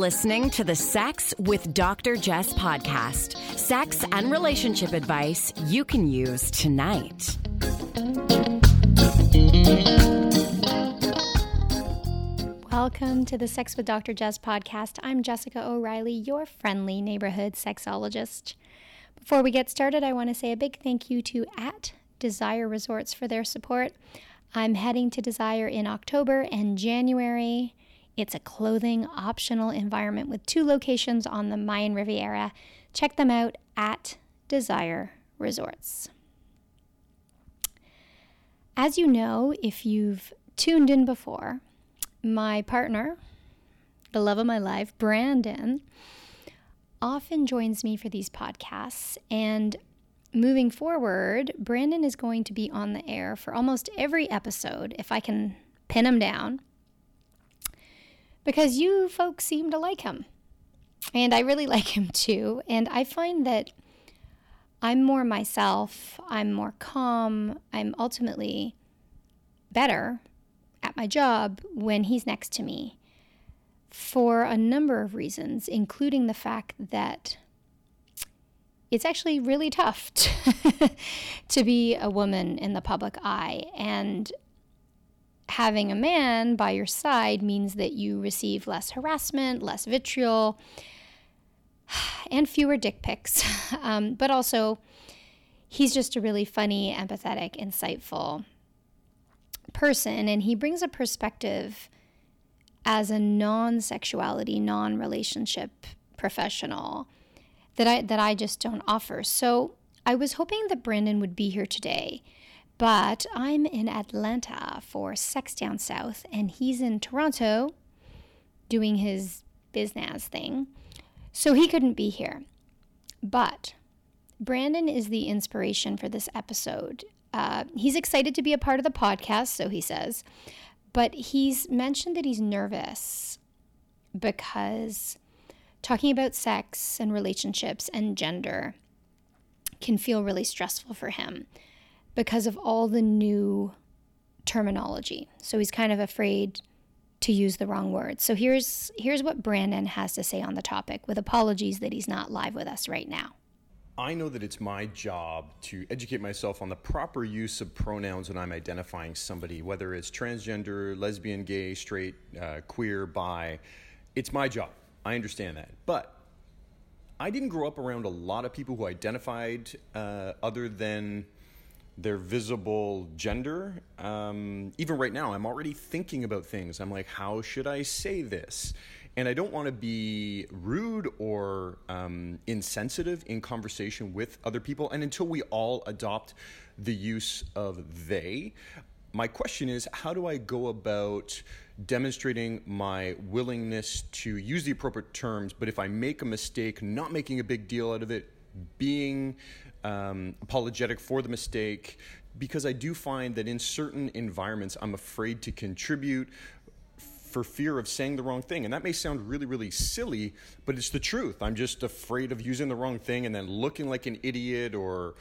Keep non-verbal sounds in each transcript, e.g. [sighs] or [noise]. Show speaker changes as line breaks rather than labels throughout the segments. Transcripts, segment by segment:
listening to the Sex with Dr. Jess podcast. Sex and relationship advice you can use tonight.
Welcome to the Sex with Dr. Jess podcast. I'm Jessica O'Reilly, your friendly neighborhood sexologist. Before we get started, I want to say a big thank you to at Desire Resorts for their support. I'm heading to Desire in October and January. It's a clothing optional environment with two locations on the Mayan Riviera. Check them out at Desire Resorts. As you know, if you've tuned in before, my partner, the love of my life, Brandon, often joins me for these podcasts. And moving forward, Brandon is going to be on the air for almost every episode if I can pin him down because you folks seem to like him. And I really [laughs] like him too. And I find that I'm more myself, I'm more calm, I'm ultimately better at my job when he's next to me for a number of reasons, including the fact that it's actually really tough to, [laughs] to be a woman in the public eye. And having a man by your side means that you receive less harassment, less vitriol, [sighs] and fewer dick pics. [laughs] Um, but also, he's just a really funny, empathetic, insightful person, and he brings a perspective as a non sexuality, non relationship professional that I, that I just don't offer. So I was hoping that Brandon would be here today but I'm in Atlanta for Sex Down South, and he's in Toronto doing his business thing. So he couldn't be here. But Brandon is the inspiration for this episode. Uh, he's excited to be a part of the podcast, so he says, but he's mentioned that he's nervous because talking about sex and relationships and gender can feel really stressful for him because of all the new terminology. So he's kind of afraid to use the wrong word. So here's here's what Brandon has to say on the topic with apologies that he's not live with us right now.
I know that it's my job to educate myself on the proper use of pronouns when I'm identifying somebody, whether it's transgender, lesbian, gay, straight, uh, queer, bi. It's my job. I understand that. But I didn't grow up around a lot of people who identified uh, other than their visible gender. Um, even right now, I'm already thinking about things. I'm like, how should I say this? And I don't want to be rude or um, insensitive in conversation with other people. And until we all adopt the use of they, my question is how do I go about demonstrating my willingness to use the appropriate terms, but if I make a mistake, not making a big deal out of it, being um, apologetic for the mistake because I do find that in certain environments, I'm afraid to contribute for fear of saying the wrong thing. And that may sound really, really silly, but it's the truth. I'm just afraid of using the wrong thing and then looking like an idiot or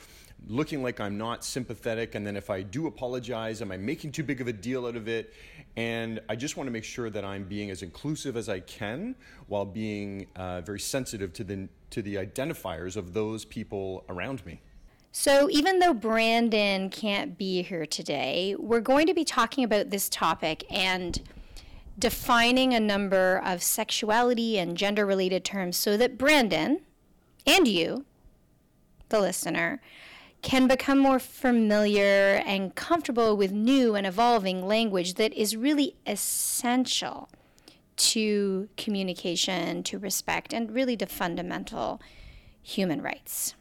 looking like I'm not sympathetic. And then if I do apologize, am I making too big of a deal out of it? And I just want to make sure that I'm being as inclusive as I can while being uh, very sensitive to the, to the identifiers of those people around me.
So, even though Brandon can't be here today, we're going to be talking about this topic and defining a number of sexuality and gender related terms so that Brandon and you, the listener, can become more familiar and comfortable with new and evolving language that is really essential to communication, to respect, and really to fundamental human rights.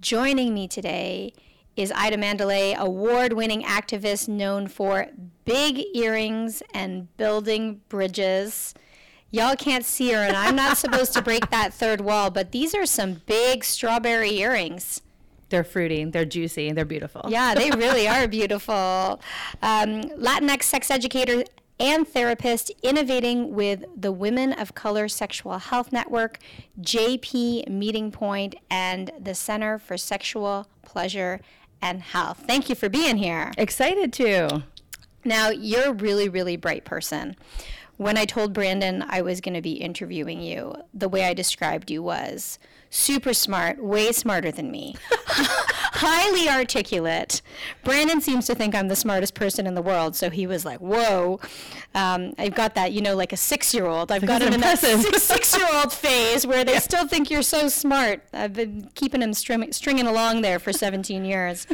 Joining me today is Aida Manduley, award winning activist known for big earrings and building bridges. Y'all can't see her, and I'm not supposed to break that third wall, but these are some big strawberry earrings.
They're fruity, they're juicy, they're beautiful.
Yeah, they [laughs] really are beautiful. Um, Latinx sex educator and therapist innovating with the Women of Color Sexual Health Network, JP Meeting Point, and the Center for Sexual Pleasure and Health. Thank you for being here.
Excited to.
Now, you're a really, really bright person. when I told Brandon I was going to be interviewing you, the way I described you was super smart, way smarter than me, [laughs] highly articulate. Brandon seems to think I'm the smartest person in the world, so he was like, "Whoa, um, I've got that, you know, like a six-year-old. I've got him in that six, six-year-old [laughs] phase where they still think you're so smart. I've been keeping him string, stringing along there for 17 years."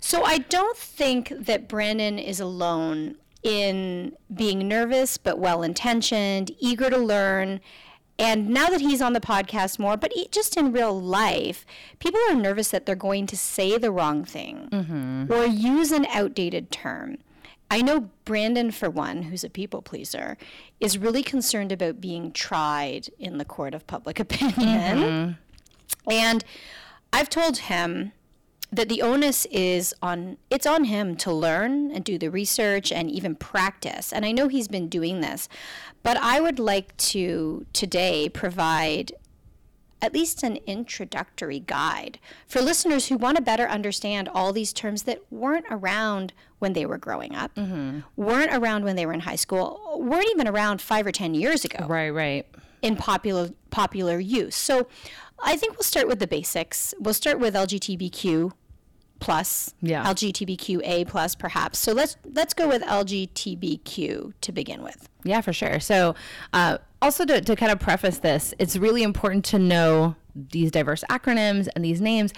So I don't think that Brandon is alone in being nervous but well intentioned, eager to learn. And now that he's on the podcast more, but just in real life, people are nervous that they're going to say the wrong thing mm-hmm. or use an outdated term. I know Brandon, for one, who's a people pleaser, is really concerned about being tried in the court of public [laughs] opinion. Mm-hmm. And I've told him that the onus is on it's on him to learn and do the research and even practice and i know he's been doing this but i would like to today provide at least an introductory guide for listeners who want to better understand all these terms that weren't around when they were growing up mm-hmm. weren't around when they were in high school weren't even around five or ten years ago
Right, right.
in popular popular use. So I think we'll start with the basics. We'll start with LGBTQ plus,
Yeah.
LGBTQA plus perhaps. So let's let's go with LGBTQ to begin with.
Yeah, for sure. So, uh, also to, to kind of preface this, it's really important to know these diverse acronyms and these names.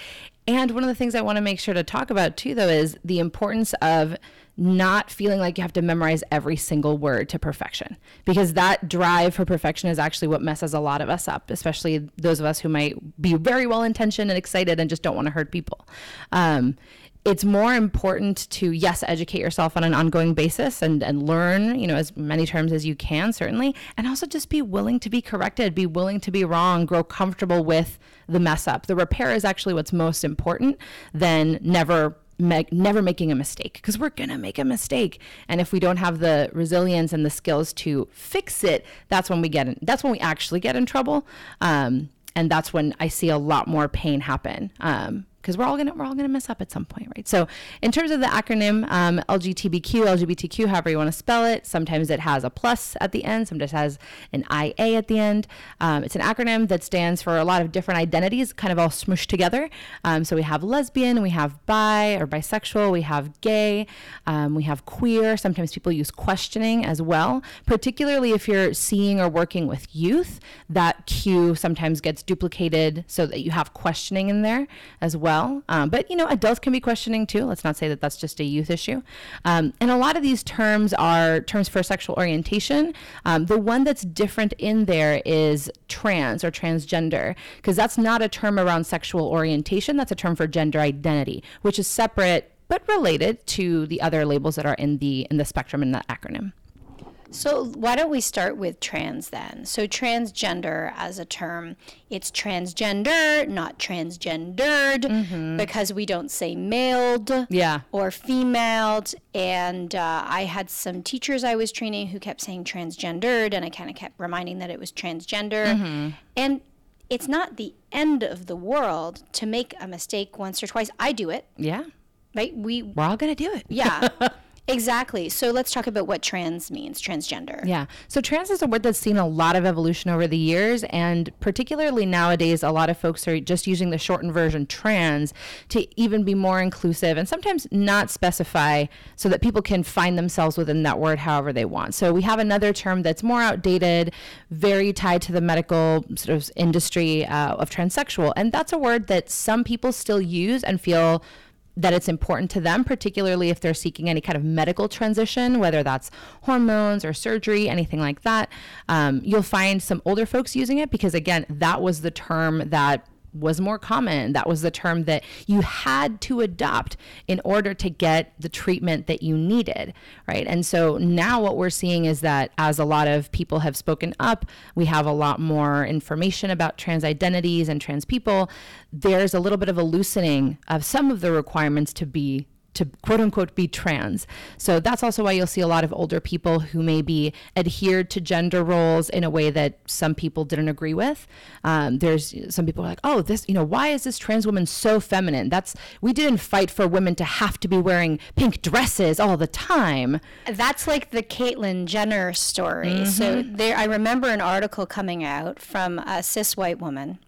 And one of the things I want to make sure to talk about too, though, is the importance of not feeling like you have to memorize every single word to perfection. Because that drive for perfection is actually what messes a lot of us up especially those of us who might be very well intentioned and excited and just don't want to hurt people. Um, it's more important to yes educate yourself on an ongoing basis and and learn you know as many terms as you can certainly and also just be willing to be corrected be willing to be wrong grow comfortable with the mess up. The repair is actually what's most important than never make, never making a mistake because we're gonna make a mistake. And if we don't have the resilience and the skills to fix it that's when we get in that's when we actually get in trouble um, and that's when i see a lot more pain happen um, because we're all gonna we're all gonna mess up at some point, right? So, in terms of the acronym um, LGBTQ, LGBTQ, however you want to spell it, sometimes it has a plus at the end, sometimes it has an IA at the end. Um, it's an acronym that stands for a lot of different identities, kind of all smushed together. Um, so we have lesbian, we have bi or bisexual, we have gay, um, we have queer. Sometimes people use questioning as well, particularly if you're seeing or working with youth. That Q sometimes gets duplicated so that you have questioning in there as well. Um, but you know, adults can be questioning too. Let's not say that that's just a youth issue. Um, and a lot of these terms are terms for sexual orientation. Um, the one that's different in there is trans or transgender, because that's not a term around sexual orientation. That's a term for gender identity, which is separate but related to the other labels that are in the in the spectrum in that acronym.
So why don't we start with trans then? So transgender as a term, it's transgender, not transgendered, because we don't say maled
Yeah.
or femaled. And uh, I had some teachers I was training who kept saying transgendered, and I kind of kept reminding that it was transgender. And it's not the end of the world to make a mistake once or twice. I do it,
Yeah.
right? We,
We're all gonna do it.
yeah, [laughs] exactly. So let's talk about what trans means, transgender.
Yeah. So trans is a word that's seen a lot of evolution over the years. And particularly nowadays, a lot of folks are just using the shortened version trans to even be more inclusive and sometimes not specify so that people can find themselves within that word however they want. So we have another term that's more outdated, very tied to the medical sort of industry uh, of transsexual. And that's a word that some people still use and feel that it's important to them, particularly if they're seeking any kind of medical transition, whether that's hormones or surgery, anything like that. Um, you'll find some older folks using it because, again, that was the term that was more common. That was the term that you had to adopt in order to get the treatment that you needed, right? And so now what we're seeing is that as a lot of people have spoken up, we have a lot more information about trans identities and trans people. There's a little bit of a loosening of some of the requirements to be to quote unquote be trans. So that's also why you'll see a lot of older people who maybe adhered to gender roles in a way that some people didn't agree with. Um, there's some people are like, oh, this, you know, why is this trans woman so feminine? That's, we didn't fight for women to have to be wearing pink dresses all the time.
That's like the Caitlyn Jenner story. So there, I remember an article coming out from a cis white woman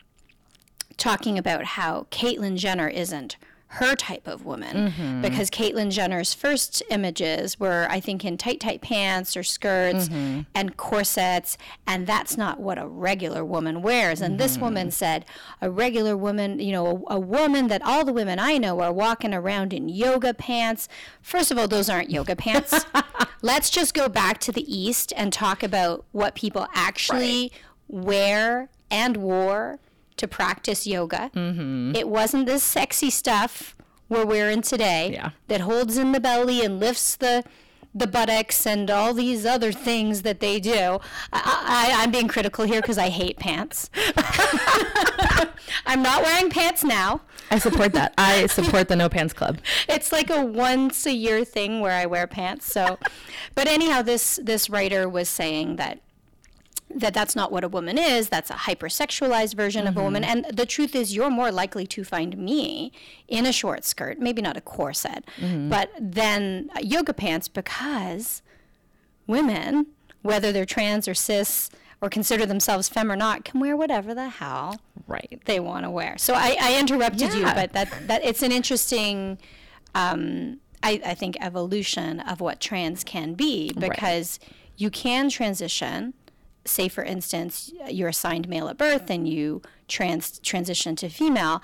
talking about how Caitlyn Jenner isn't her type of woman mm-hmm. because Caitlyn Jenner's first images were, I think, in tight, tight pants or skirts mm-hmm. and corsets, and that's not what a regular woman wears. And this mm-hmm. woman said, a regular woman, you know, a, a woman that all the women I know are walking around in yoga pants. First of all, those aren't yoga pants. [laughs] Let's just go back to the East and talk about what people actually wear and wore to practice yoga.
Mm-hmm.
It wasn't this sexy stuff we're wearing today
Yeah.
that holds in the belly and lifts the the buttocks and all these other things that they do. I, I, I'm being critical here because I hate pants. [laughs] I'm not wearing pants now.
I support that. I support the No Pants Club. [laughs]
It's like a once a year thing where I wear pants. So, but anyhow, this this writer was saying that that that's not what a woman is. That's a hypersexualized version of a woman. And the truth is, you're more likely to find me in a short skirt, maybe not a corset, but then yoga pants because women, whether they're trans or cis or consider themselves femme or not, can wear whatever the hell
Right.
they want to wear. So I, I interrupted you, but that that it's an interesting, um, I, I think, evolution of what trans can be because you can transition. Say, for instance, you're assigned male at birth and you trans transition to female,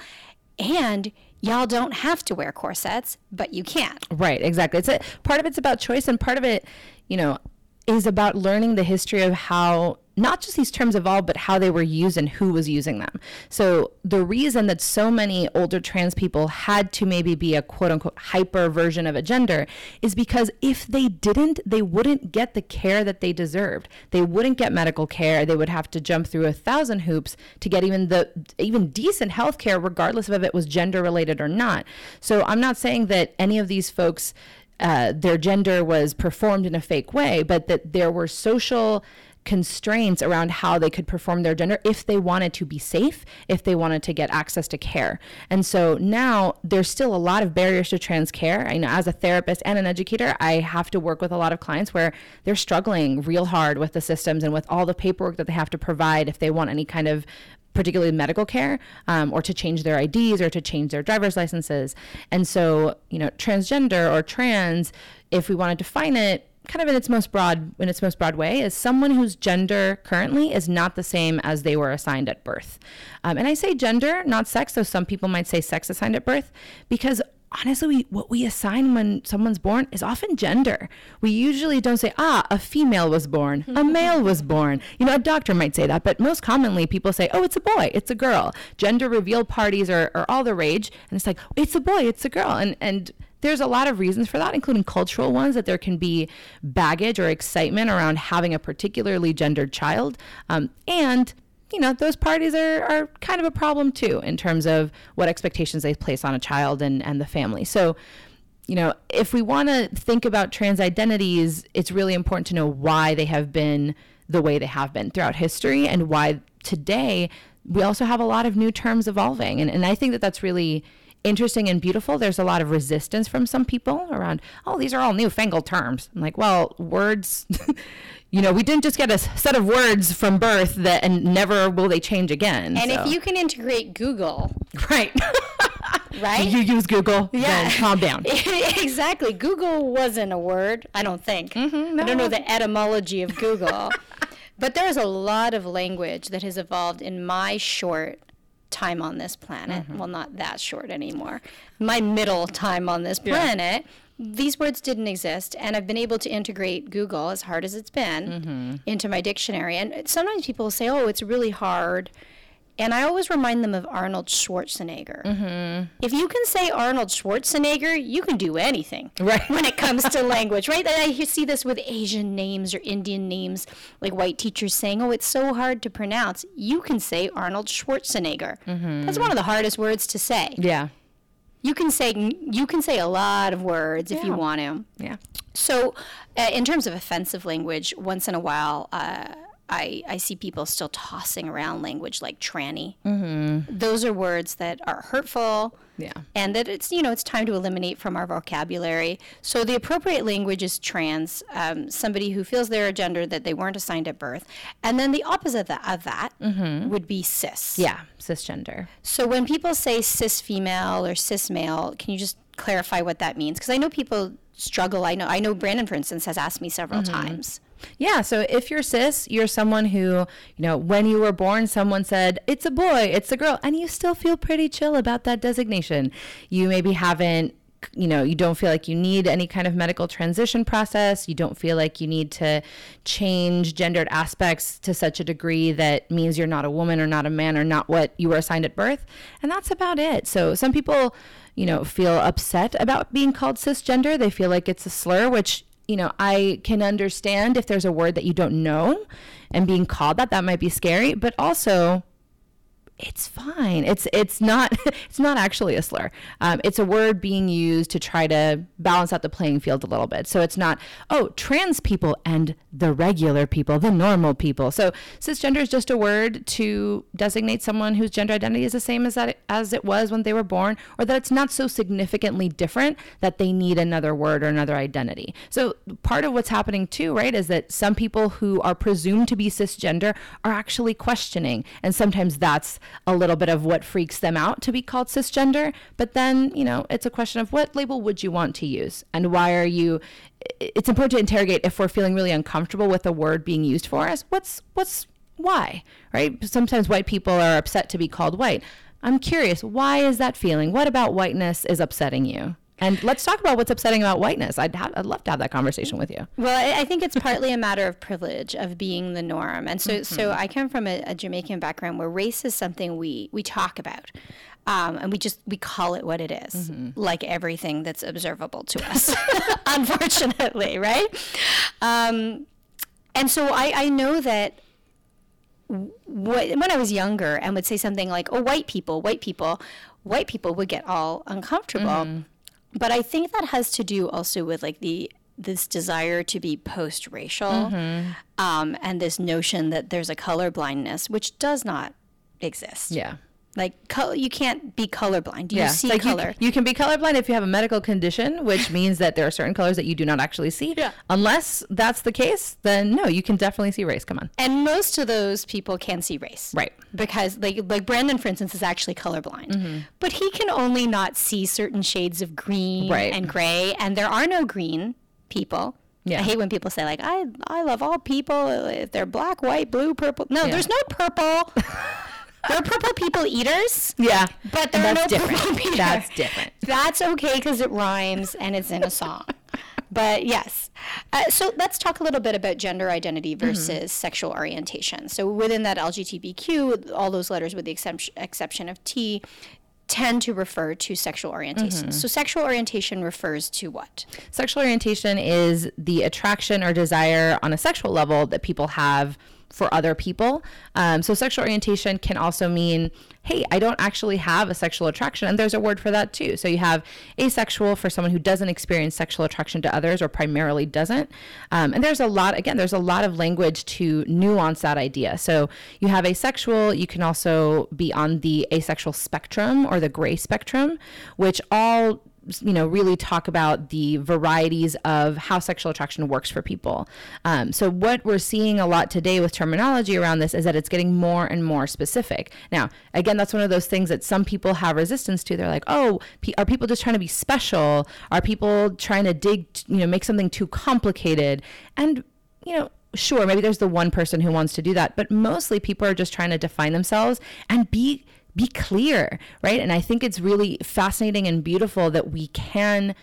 and y'all don't have to wear corsets, but you can.
Right, exactly. It's a part of it's about choice and part of it, you know, is about learning the history of how not just these terms evolved, but how they were used and who was using them. So the reason that so many older trans people had to maybe be a quote unquote hyper version of a gender is because if they didn't, they wouldn't get the care that they deserved. They wouldn't get medical care. They would have to jump through a thousand hoops to get even the even decent health care, regardless of if it was gender related or not. So I'm not saying that any of these folks uh, their gender was performed in a fake way, but that there were social constraints around how they could perform their gender if they wanted to be safe, if they wanted to get access to care. And so now there's still a lot of barriers to trans care. I know as a therapist and an educator, I have to work with a lot of clients where they're struggling real hard with the systems and with all the paperwork that they have to provide if they want any kind of particularly medical care um, or to change their IDs or to change their driver's licenses. And so, you know, transgender or trans, if we want to define it kind of in its most broad in its most broad way is someone whose gender currently is not the same as they were assigned at birth. Um, and i say gender not sex so some people might say sex assigned at birth because honestly we, what we assign when someone's born is often gender. We usually don't say ah a female was born a [laughs] male was born. You know a doctor might say that but most commonly people say oh it's a boy it's a girl. Gender reveal parties are, are all the rage and it's like it's a boy it's a girl and and there's a lot of reasons for that, including cultural ones, that there can be baggage or excitement around having a particularly gendered child. Um, and, you know, those parties are, are kind of a problem too in terms of what expectations they place on a child and, and the family. So, you know, if we want to think about trans identities, it's really important to know why they have been the way they have been throughout history and why today we also have a lot of new terms evolving. And, and I think that that's really interesting and beautiful. There's a lot of resistance from some people around, oh, these are all newfangled terms. I'm like, well, words, [laughs] you know, we didn't just get a set of words from birth that and never will they change again.
And
so-
if you can integrate Google,
right, [laughs] [laughs]
right?
you use Google,
Yeah.
then calm down.
exactly. Google wasn't a word, I don't think. Mm-hmm, I don't know the etymology of Google. but there's a lot of language that has evolved in my short time on this planet. Mm-hmm. Well, not that short anymore. My middle time on this planet. These words didn't exist, and I've been able to integrate Google, as hard as it's been, mm-hmm. into my dictionary. And sometimes people say, oh, it's really hard. And I always remind them of Arnold Schwarzenegger. If you can say Arnold Schwarzenegger, you can do anything.
Right.
When it comes to [laughs] language, right? I see this with Asian names or Indian names, like white teachers saying, oh, it's so hard to pronounce. You can say Arnold Schwarzenegger. That's one of the hardest words to say.
Yeah.
You can say you can say a lot of words if you want to.
Yeah.
So, uh, in terms of offensive language, once in a while, uh, I, I see people still tossing around language like tranny. Mm-hmm. Those are words that are hurtful.
Yeah.
And that it's you know it's time to eliminate from our vocabulary. So the appropriate language is trans, um, somebody who feels they're a gender that they weren't assigned at birth, and then the opposite of that, of that would be cis.
Yeah. Cisgender.
So when people say cis female or cis male, can you just clarify what that means? Because I know people struggle. I know I know Brandon, for instance, has asked me several times.
Yeah, so if you're cis, you're someone who, you know, when you were born, someone said, it's a boy, it's a girl, and you still feel pretty chill about that designation. You maybe haven't, you know, you don't feel like you need any kind of medical transition process. You don't feel like you need to change gendered aspects to such a degree that means you're not a woman or not a man or not what you were assigned at birth. And that's about it. So some people, you know, feel upset about being called cisgender. They feel like it's a slur, which you know, I can understand if there's a word that you don't know and being called that, that might be scary, but also it's fine. It's it's not [laughs] it's not actually a slur. Um, it's a word being used to try to balance out the playing field a little bit. So it's not oh trans people and the regular people, the normal people. So cisgender is just a word to designate someone whose gender identity is the same as that as it was when they were born, or that it's not so significantly different that they need another word or another identity. So part of what's happening too, right, is that some people who are presumed to be cisgender are actually questioning, and sometimes that's a little bit of what freaks them out to be called cisgender. But then, you know, it's a question of what label would you want to use and why are you it's important to interrogate if we're feeling really uncomfortable with a word being used for us. What's what's why? Right? Sometimes white people are upset to be called white. I'm curious, why is that feeling? What about whiteness is upsetting you? And let's talk about what's upsetting about whiteness. I'd, ha- I'd love to have that conversation with you.
Well, I, I think it's partly a matter of privilege of being the norm, and so so I come from a, a Jamaican background where race is something we we talk about. Um, and we just we call it what it is, like everything that's observable to us, [laughs] unfortunately, right? Um, and so I, I know that w- when I was younger and would say something like, "Oh, white people, white people," white people would get all uncomfortable. But I think that has to do also with like the this desire to be post-racial, um, and this notion that there's a color blindness, which does not exist.
Yeah.
Like col- you can't be colorblind. You
Yeah.
see
like you-
color.
You, can be colorblind if you have a medical condition, which [laughs] means that there are certain colors that you do not actually see.
Yeah.
Unless that's the case, then no, you can definitely see race. Come on.
and most of those people can see race.
Right.
Because like like Brandon for instance is actually colorblind.
Mm-hmm.
But he can only not see certain shades of green
Right.
and gray and there are no green people.
Yeah.
I hate when people say like I I love all people if they're black, white, blue, purple. No,
Yeah.
there's no purple. [laughs] there are purple people eaters.
Yeah.
But there are
that's
no
different.
purple people.
That's different.
That's okay because it rhymes and it's in a song. [laughs] But yes. Uh, so let's talk a little bit about gender identity
Mm-hmm.
versus sexual orientation. So within that LGBTQ, all those letters with the exception, exception of T tend to refer to sexual orientation.
Mm-hmm.
So sexual orientation refers to what?
Sexual orientation is the attraction or desire on a sexual level that people have for other people. Um, so sexual orientation can also mean, hey, I don't actually have a sexual attraction. And there's a word for that too. So you have asexual for someone who doesn't experience sexual attraction to others or primarily doesn't. Um, and there's a lot, again, there's a lot of language to nuance that idea. So you have asexual, you can also be on the asexual spectrum or the gray spectrum, which all you know really talk about the varieties of how sexual attraction works for people. Um, so what we're seeing a lot today with terminology around this is that it's getting more and more specific. Now again that's one of those things that some people have resistance to. They're like oh are people just trying to be special? Are people trying to dig you know make something too complicated? And you know sure maybe there's the one person who wants to do that but mostly people are just trying to define themselves and be be clear, right? And I think it's really fascinating and beautiful that we can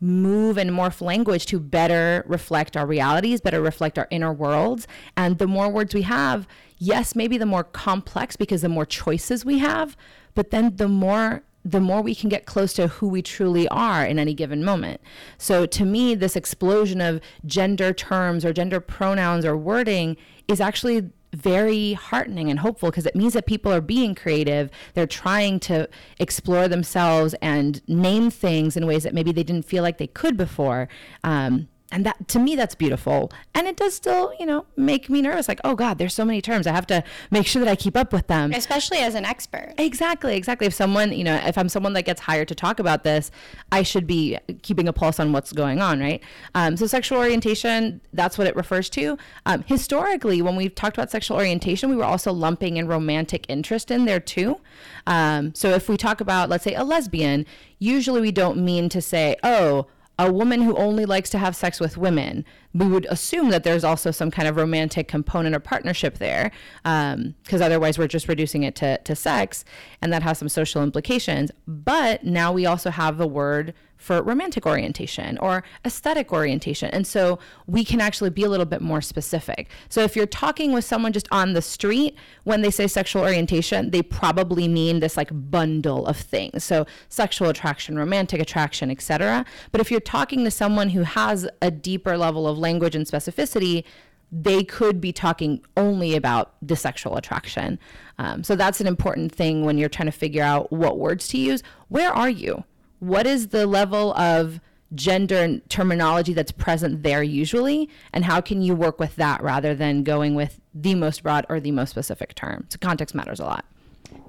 move and morph language to better reflect our realities, better reflect our inner worlds. And the more words we have, yes, maybe the more complex because the more choices we have, but then the more the more we can get close to who we truly are in any given moment. So to me, this explosion of gender terms or gender pronouns or wording is actually very heartening and hopeful because it means that people are being creative. They're trying to explore themselves and name things in ways that maybe they didn't feel like they could before. Um, and that to me that's beautiful. And it does still you know make me nervous. Like oh god there's so many terms. I have to make sure that i keep up with them.
Especially as an expert.
Exactly exactly. If someone you know if i'm someone that gets hired to talk about this i should be keeping a pulse on what's going on right? Um, so sexual orientation that's what it refers to. Um, historically when we've talked about sexual orientation we were also lumping in romantic interest in there too. Um, so if we talk about let's say a lesbian usually we don't mean to say oh a woman who only likes to have sex with women, we would assume that there's also some kind of romantic component or partnership there, because um, otherwise we're just reducing it to, to sex, and that has some social implications. But now we also have the word for romantic orientation or aesthetic orientation. And so we can actually be a little bit more specific. So if you're talking with someone just on the street, when they say sexual orientation, they probably mean this like bundle of things. So sexual attraction, romantic attraction, etc. But if you're talking to someone who has a deeper level of language and specificity, they could be talking only about the sexual attraction. Um, so that's an important thing when you're trying to figure out what words to use. Where are you? What is the level of gender terminology that's present there usually? And how can you work with that rather than going with the most broad or the most specific term? So context matters a lot.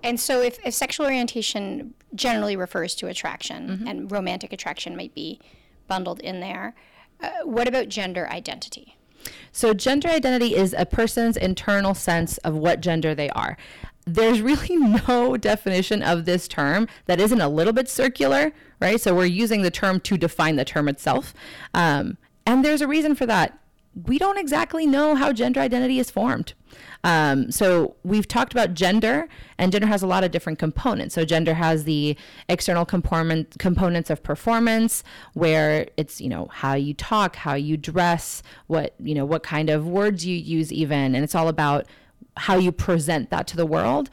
And so if, if sexual orientation generally refers to attraction mm-hmm. and romantic attraction might be bundled in there uh, what about gender identity?
So, gender identity is a person's internal sense of what gender they are there's really [laughs] no definition of this term that isn't a little bit circular, right? So we're using the term to define the term itself. Um, and there's a reason for that. We don't exactly know how gender identity is formed. Um, so we've talked about gender, and gender has a lot of different components. So gender has the external component, components of performance, where it's you know how you talk, how you dress, what you know what kind of words you use, even, and it's all about how you present that to the world.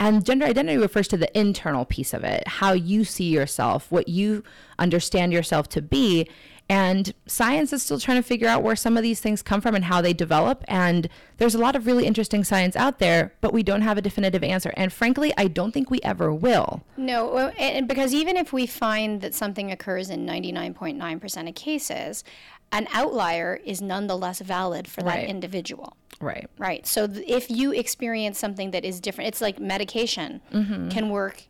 And gender identity refers to the internal piece of it, how you see yourself, what you understand yourself to be. And science is still trying to figure out where some of these things come from and how they develop. And there's a lot of really interesting science out there, but we don't have a definitive answer. And frankly, I don't think we ever will.
No, because even if we find that something occurs in 99.9% of cases, an outlier is nonetheless valid for right. that individual.
Right.
Right. So th- if you experience something that is different, it's like medication mm-hmm. can work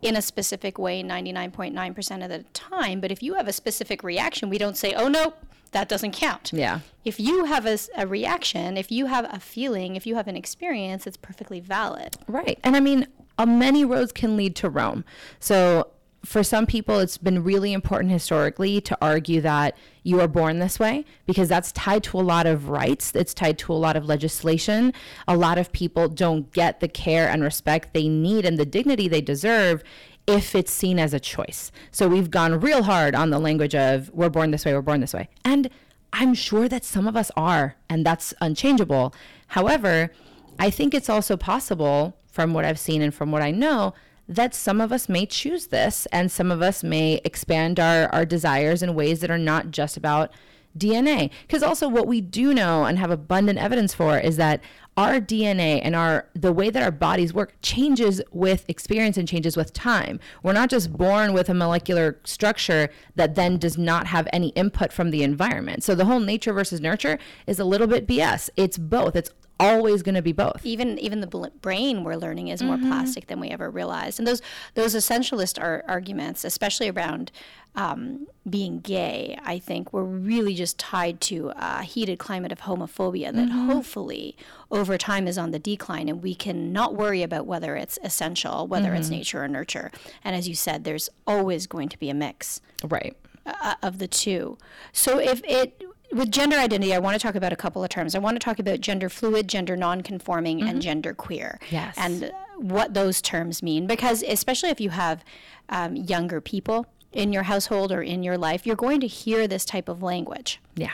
in a specific way 99.9% of the time. But if you have a specific reaction, we don't say, oh, no, that doesn't count.
Yeah.
If you have a, a, reaction, if you have a feeling, if you have an experience, it's perfectly valid.
Right. And I mean, uh, many roads can lead to Rome. So for some people, it's been really important historically to argue that you are born this way because that's tied to a lot of rights. It's tied to a lot of legislation. A lot of people don't get the care and respect they need and the dignity they deserve if it's seen as a choice. So we've gone real hard on the language of we're born this way, we're born this way. And I'm sure that some of us are, and that's unchangeable. However, I think it's also possible, from what I've seen and from what I know, that some of us may choose this and some of us may expand our, our desires in ways that are not just about DNA. Because also what we do know and have abundant evidence for is that our DNA and our the way that our bodies work changes with experience and changes with time. We're not just born with a molecular structure that then does not have any input from the environment. So the whole nature versus nurture is a little bit BS. It's both. It's always going to be both.
Even even the brain we're learning is more mm-hmm. plastic than we ever realized. And those those essentialist ar- arguments, especially around um, being gay, I think were really just tied to a heated climate of homophobia that mm-hmm. hopefully over time is on the decline, and we can not worry about whether it's essential, whether mm-hmm. it's nature or nurture. And as you said, there's always going to be a mix,
right,
uh, of the two. So if it with gender identity, I want to talk about a couple of terms. I want to talk about gender fluid, gender non-conforming, mm-hmm. and gender queer.
Yes.
And what those terms mean, because especially if you have um, younger people in your household or in your life, you're going to hear this type of language.
Yeah.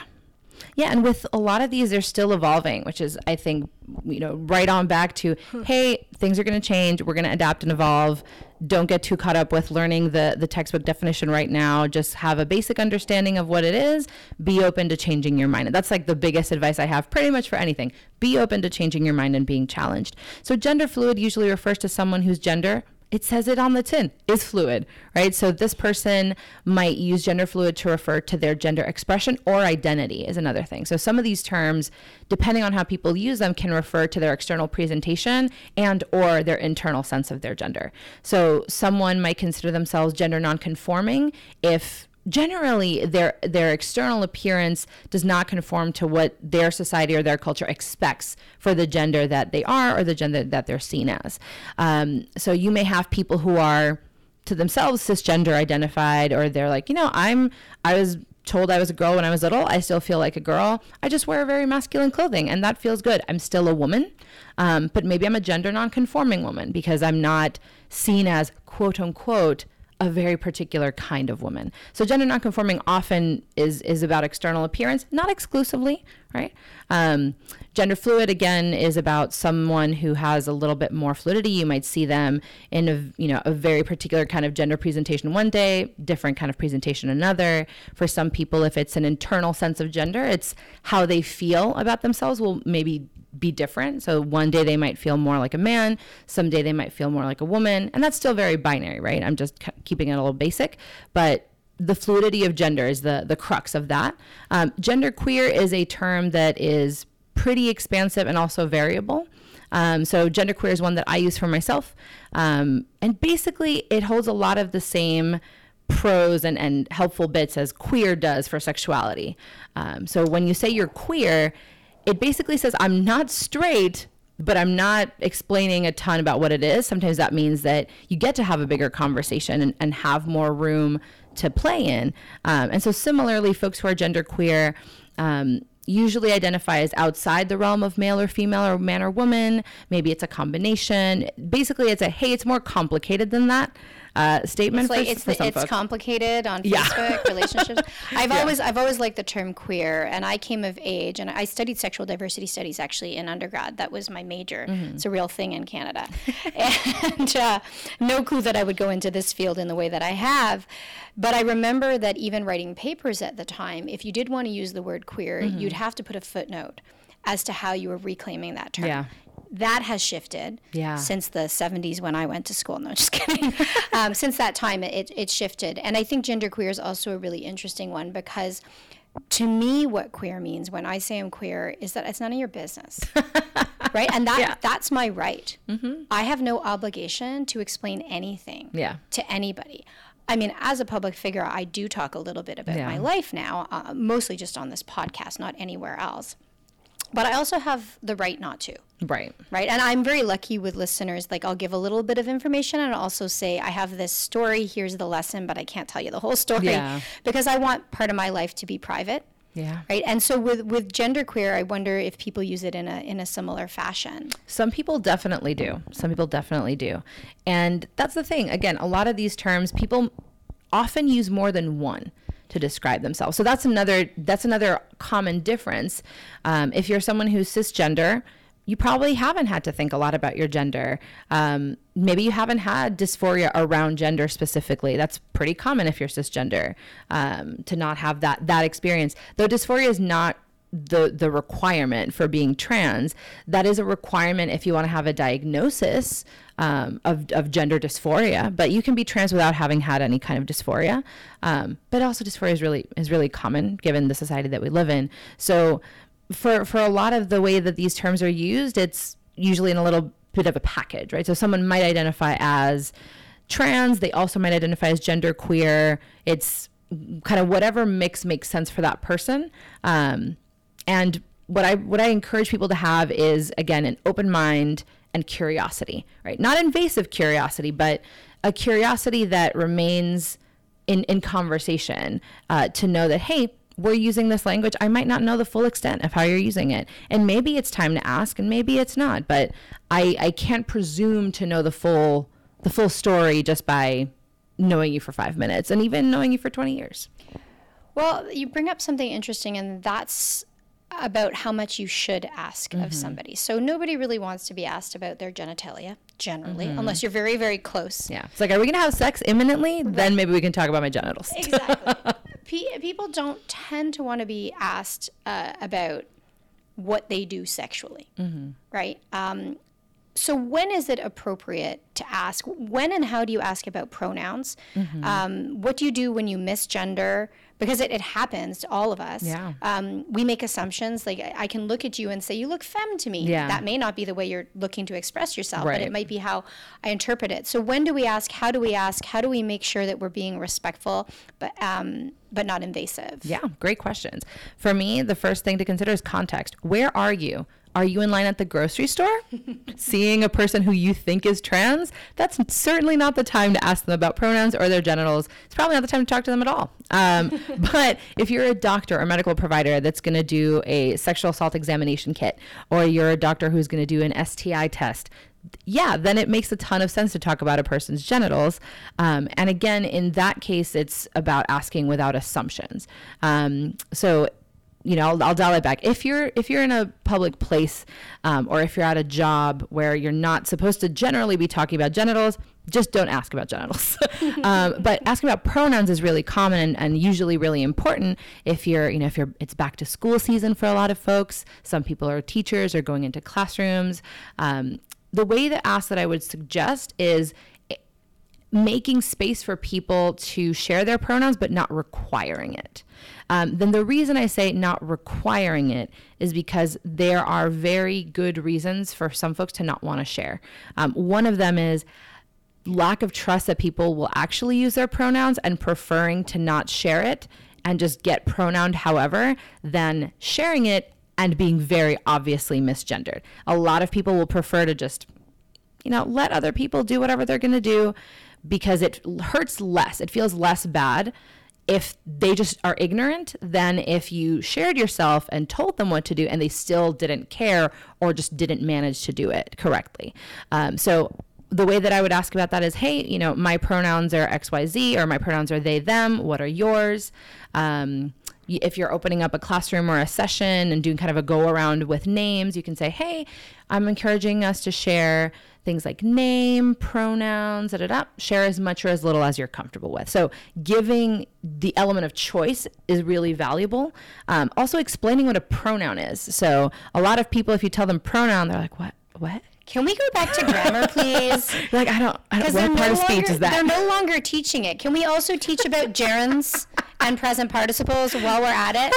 Yeah, and with a lot of these, they're still evolving, which is, I think, you know, right on back to, hmm. hey, things are going to change. We're going to adapt and evolve. Don't get too caught up with learning the the textbook definition right now. Just have a basic understanding of what it is. Be open to changing your mind. And that's like the biggest advice I have, pretty much for anything. Be open to changing your mind and being challenged. So, gender fluid usually refers to someone whose gender it says it on the tin is fluid right? So this person might use gender fluid to refer to their gender expression or identity is another thing. So some of these terms depending on how people use them can refer to their external presentation and or their internal sense of their gender. So someone might consider themselves gender nonconforming if generally their their external appearance does not conform to what their society or their culture expects for the gender that they are or the gender that they're seen as. Um, so you may have people who are to themselves cisgender identified, or they're like, you know, I'm I was told I was a girl when I was little. I still feel like a girl. I just wear very masculine clothing, and that feels good. I'm still a woman, um, but maybe I'm a gender nonconforming woman because I'm not seen as quote unquote a very particular kind of woman. So gender nonconforming often is is about external appearance, not exclusively, right? Um, gender fluid again is about someone who has a little bit more fluidity. You might see them in a you know a very particular kind of gender presentation one day, different kind of presentation another. For some people, if it's an internal sense of gender, it's how they feel about themselves will maybe be different. So one day they might feel more like a man, some day they might feel more like a woman, and that's still very binary, right? I'm just keeping it a little basic, but the fluidity of gender is the the crux of that. Um, gender queer is a term that is pretty expansive and also variable. Um, so genderqueer is one that I use for myself, um, and basically it holds a lot of the same pros and, and helpful bits as queer does for sexuality. Um, so when you say you're queer, it basically says I'm not straight, but I'm not explaining a ton about what it is. Sometimes that means that you get to have a bigger conversation and, and have more room to play in. Um, and so, similarly, folks who are genderqueer um, usually identify as outside the realm of male or female or man or woman. Maybe it's a combination. Basically, it's a hey, it's more complicated than that uh, statement.
It's like
for,
it's,
for
the, it's complicated on
Yeah.
Facebook [laughs] relationships. I've always I've always liked the term queer, and I came of age, and I studied sexual diversity studies actually in undergrad. That was my major.
Mm-hmm.
It's a real thing in Canada, [laughs] and uh, no clue that I would go into this field in the way that I have. But I remember that even writing papers at the time, if you did want to use the word queer,
Mm-hmm.
you'd have to put a footnote as to how you were reclaiming that term.
Yeah.
That has shifted
Yeah.
since the 70s when I went to school. No, just [laughs] kidding. um, since that time, it, it shifted. And I think genderqueer is also a really interesting one because to me, what queer means when I say I'm queer is that it's none of your business. [laughs] right? And that
Yeah.
that's my right. I have no obligation to explain anything
Yeah.
to anybody. I mean, as a public figure, I do talk a little bit about
Yeah.
my life now, uh, mostly just on this podcast, not anywhere else. But I also have the right not to
Right.
right? And I'm very lucky with listeners. Like, I'll give a little bit of information and also say, I have this story, here's the lesson, but I can't tell you the whole [laughs] story
Yeah.
because I want part of my life to be private.
Yeah.
Right. And so with, with genderqueer, I wonder if people use it in a, in a similar fashion.
Some people definitely do. Some people definitely do. And that's the thing. Again, a lot of these terms people often use more than one to describe themselves. So that's another that's another common difference. Um, if you're someone who's cisgender, you probably haven't had to think a lot about your gender. Um, maybe you haven't had dysphoria around gender specifically. That's pretty common if you're cisgender um, to not have that that experience. Though dysphoria is not the the requirement for being trans. That is a requirement if you want to have a diagnosis um, of of gender dysphoria. But you can be trans without having had any kind of dysphoria. Um, but also dysphoria is really is really common given the society that we live in. So for for a lot of the way that these terms are used, it's usually in a little bit of a package, right? So someone might identify as trans. They also might identify as gender queer. It's kind of whatever mix makes sense for that person. Um, and what I what I encourage people to have is again an open mind and curiosity, right? Not invasive curiosity, but a curiosity that remains in in conversation uh, to know that hey we're using this language i might not know the full extent of how you're using it and maybe it's time to ask and maybe it's not but i i can't presume to know the full the full story just by knowing you for five minutes and even knowing you for 20 years
Well, you bring up something interesting, and that's about how much you should ask
Mm-hmm.
of somebody. So nobody really wants to be asked about their genitalia generally,
Mm-hmm.
unless you're very, very close.
Yeah. It's like, are we going to have sex imminently? Then maybe we can talk about my genitals.
Exactly. [laughs] Pe- people don't tend to want to be asked uh, about what they do sexually, right? Um, so when is it appropriate to ask? When and how do you ask about pronouns? Um, what do you do when you misgender? Because it, it happens to all of us.
Yeah.
Um, we make assumptions. Like I I can look at you and say, "You look femme to me."
Yeah.
That may not be the way you're looking to express yourself,
right.
but it might be how I interpret it. So when do we ask? How do we ask? How do we make sure that we're being respectful, but um, but not invasive?
Yeah, great questions. For me, the first thing to consider is context. Where are you? Are you in line at the grocery store? Seeing a person who you think is trans? That's certainly not the time to ask them about pronouns or their genitals. It's probably not the time to talk to them at all. Um, [laughs] but if you're a doctor or medical provider that's going to do a sexual assault examination kit, or you're a doctor who's going to do an STI test, yeah, then it makes a ton of sense to talk about a person's genitals. Um, and again, in that case, it's about asking without assumptions. Um, so, you know, I'll, I'll dial it back. If you're if you're in a public place, um, or if you're at a job where you're not supposed to generally be talking about genitals, just don't ask about genitals. [laughs] um, but asking about pronouns is really common and, and usually really important if you're, you know, if you're, it's back to school season for a lot of folks. Some people are teachers or going into classrooms. Um, the way to ask that I would suggest is making space for people to share their pronouns but not requiring it. Um, then the reason I say not requiring it is because there are very good reasons for some folks to not want to share. Um, one of them is lack of trust that people will actually use their pronouns and preferring to not share it and just get pronouned however than sharing it and being very obviously misgendered. A lot of people will prefer to just you know, let other people do whatever they're going to do because it hurts less. It feels less bad if they just are ignorant than if you shared yourself and told them what to do and they still didn't care or just didn't manage to do it correctly. Um, so the way that I would ask about that is, hey, you know, my pronouns are XYZ or my pronouns are they, them. What are yours? Um, if you're opening up a classroom or a session and doing kind of a go around with names, you can say, hey, I'm encouraging us to share things like name, pronouns, da, da, da. share as much or as little as you're comfortable with. So giving the element of choice is really valuable. Um, also explaining what a pronoun is. So a lot of people, if you tell them pronoun, they're like, what, what?
Can we go back to grammar, please? [laughs]
Like, I don't, I don't what part
no
of speech
longer,
is that?
they're no longer teaching it. Can we also teach about gerunds and present participles while we're at it?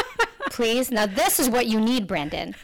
Please. Now this is what you need, Brandon.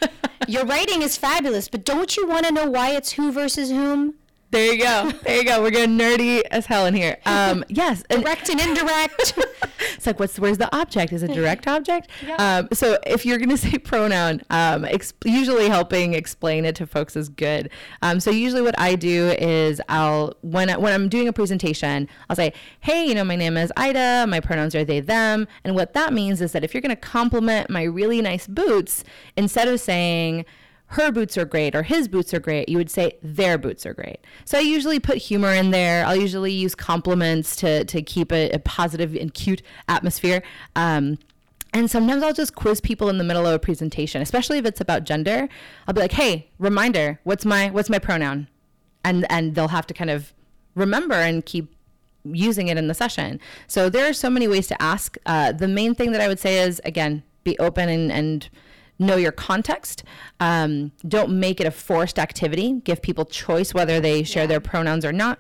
Your writing is fabulous, but don't you want to know why it's who versus whom?
There you go. There you go. We're getting nerdy as hell in here. Um, [laughs] yes. And
Direct and indirect. [laughs]
it's like, what's where's the object? Is it direct object? Um, so if you're gonna [laughs] say pronoun, um, ex- usually helping explain it to folks is good. Um, so usually what I do is I'll when I, when I'm doing a presentation, I'll say, hey, you know, my name is Aida. My pronouns are they them, and what that means is that if you're gonna compliment my really nice boots, instead of saying her boots are great or his boots are great, you would say their boots are great. So I usually put humor in there. I'll usually use compliments to, to keep a, a positive and cute atmosphere. Um, and sometimes I'll just quiz people in the middle of a presentation, especially if it's about gender. I'll be like, "Hey, reminder, what's my what's my pronoun?" And and they'll have to kind of remember and keep using it in the session. So there are so many ways to ask. Uh, the main thing that I would say is again, be open and and know your context. Um, don't make it a forced activity. Give people choice whether they share their pronouns or not.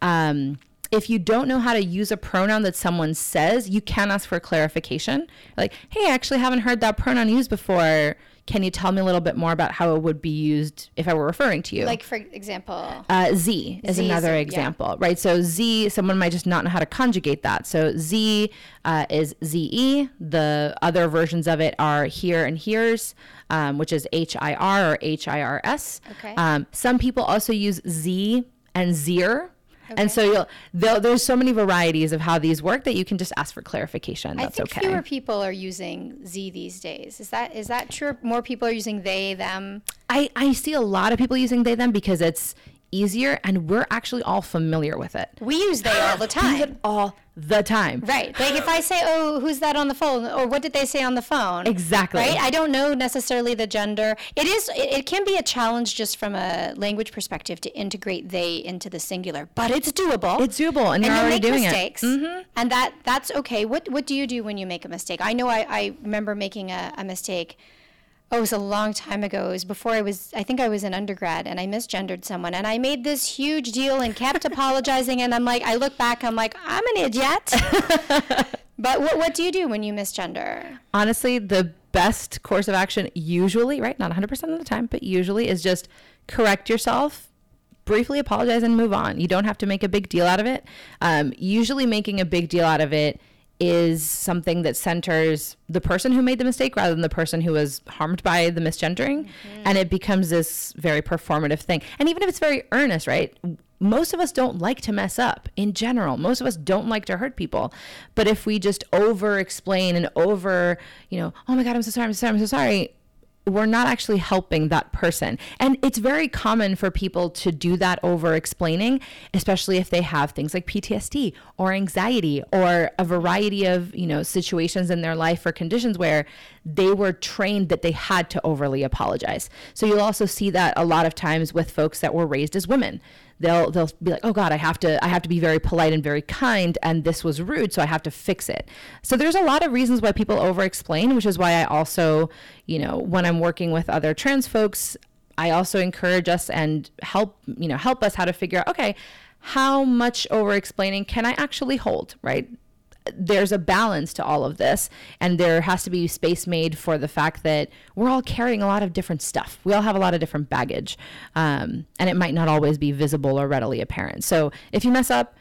Um, if you don't know how to use a pronoun that someone says, you can ask for clarification. Like, hey, I actually haven't heard that pronoun used before. Can you tell me a little bit more about how it would be used if I were referring to you?
like for example,
Uh, Z is
Z is
another
yeah.
example, right? So Z, someone might just not know how to conjugate that. So Z uh, is ZE. The other versions of it are here and here's, um, which is HIR or HIRS.
Okay.
Um, some people also use Z and ZER. And so you'll, there's so many varieties of how these work that you can just ask for clarification.
I
That's
think
okay.
fewer people are using Z these days. Is that is that true? More people are using they, them.
I, I see a lot of people using they them because it's easier and we're actually all familiar with it.
We use they all the [gasps] time.
all the time.
Right. Like if I say, "Oh, who's that on the phone?" or "What did they say on the phone?"
Exactly.
Right. I don't know necessarily the gender. It is. It, it can be a challenge just from a language perspective to integrate they into the singular, but it's doable.
It's doable, and,
and
you're
you
already
make
doing
mistakes,
it.
and that that's okay. What what do you do when you make a mistake? I know I, I remember making a, a mistake. Oh, it was a long time ago. It was before I was, I think I was in undergrad and I misgendered someone. And I made this huge deal and kept apologizing. And I'm like, I look back, I'm like, I'm an idiot. [laughs] but what, what do you do when you misgender?
Honestly, the best course of action usually, right? Not 100% of the time, but usually is just correct yourself, briefly apologize, and move on. You don't have to make a big deal out of it. Um, usually, making a big deal out of it is something that centers the person who made the mistake rather than the person who was harmed by the misgendering. Mm-hmm. And it becomes this very performative thing. And even if it's very earnest, right? Most of us don't like to mess up in general. Most of us don't like to hurt people. But if we just over explain and over, you know, oh my God, I'm so sorry, I'm so sorry, I'm so sorry, we're not actually helping that person. And it's very common for people to do that over explaining, especially if they have things like PTSD or anxiety or a variety of, you know, situations in their life or conditions where they were trained that they had to overly apologize. So you'll also see that a lot of times with folks that were raised as women they'll they'll be like oh god i have to i have to be very polite and very kind and this was rude so i have to fix it. So there's a lot of reasons why people over explain which is why i also you know when i'm working with other trans folks i also encourage us and help you know help us how to figure out okay how much over explaining can i actually hold right there's a balance to all of this and there has to be space made for the fact that we're all carrying a lot of different stuff. We all have a lot of different baggage um, and it might not always be visible or readily apparent. So if you mess up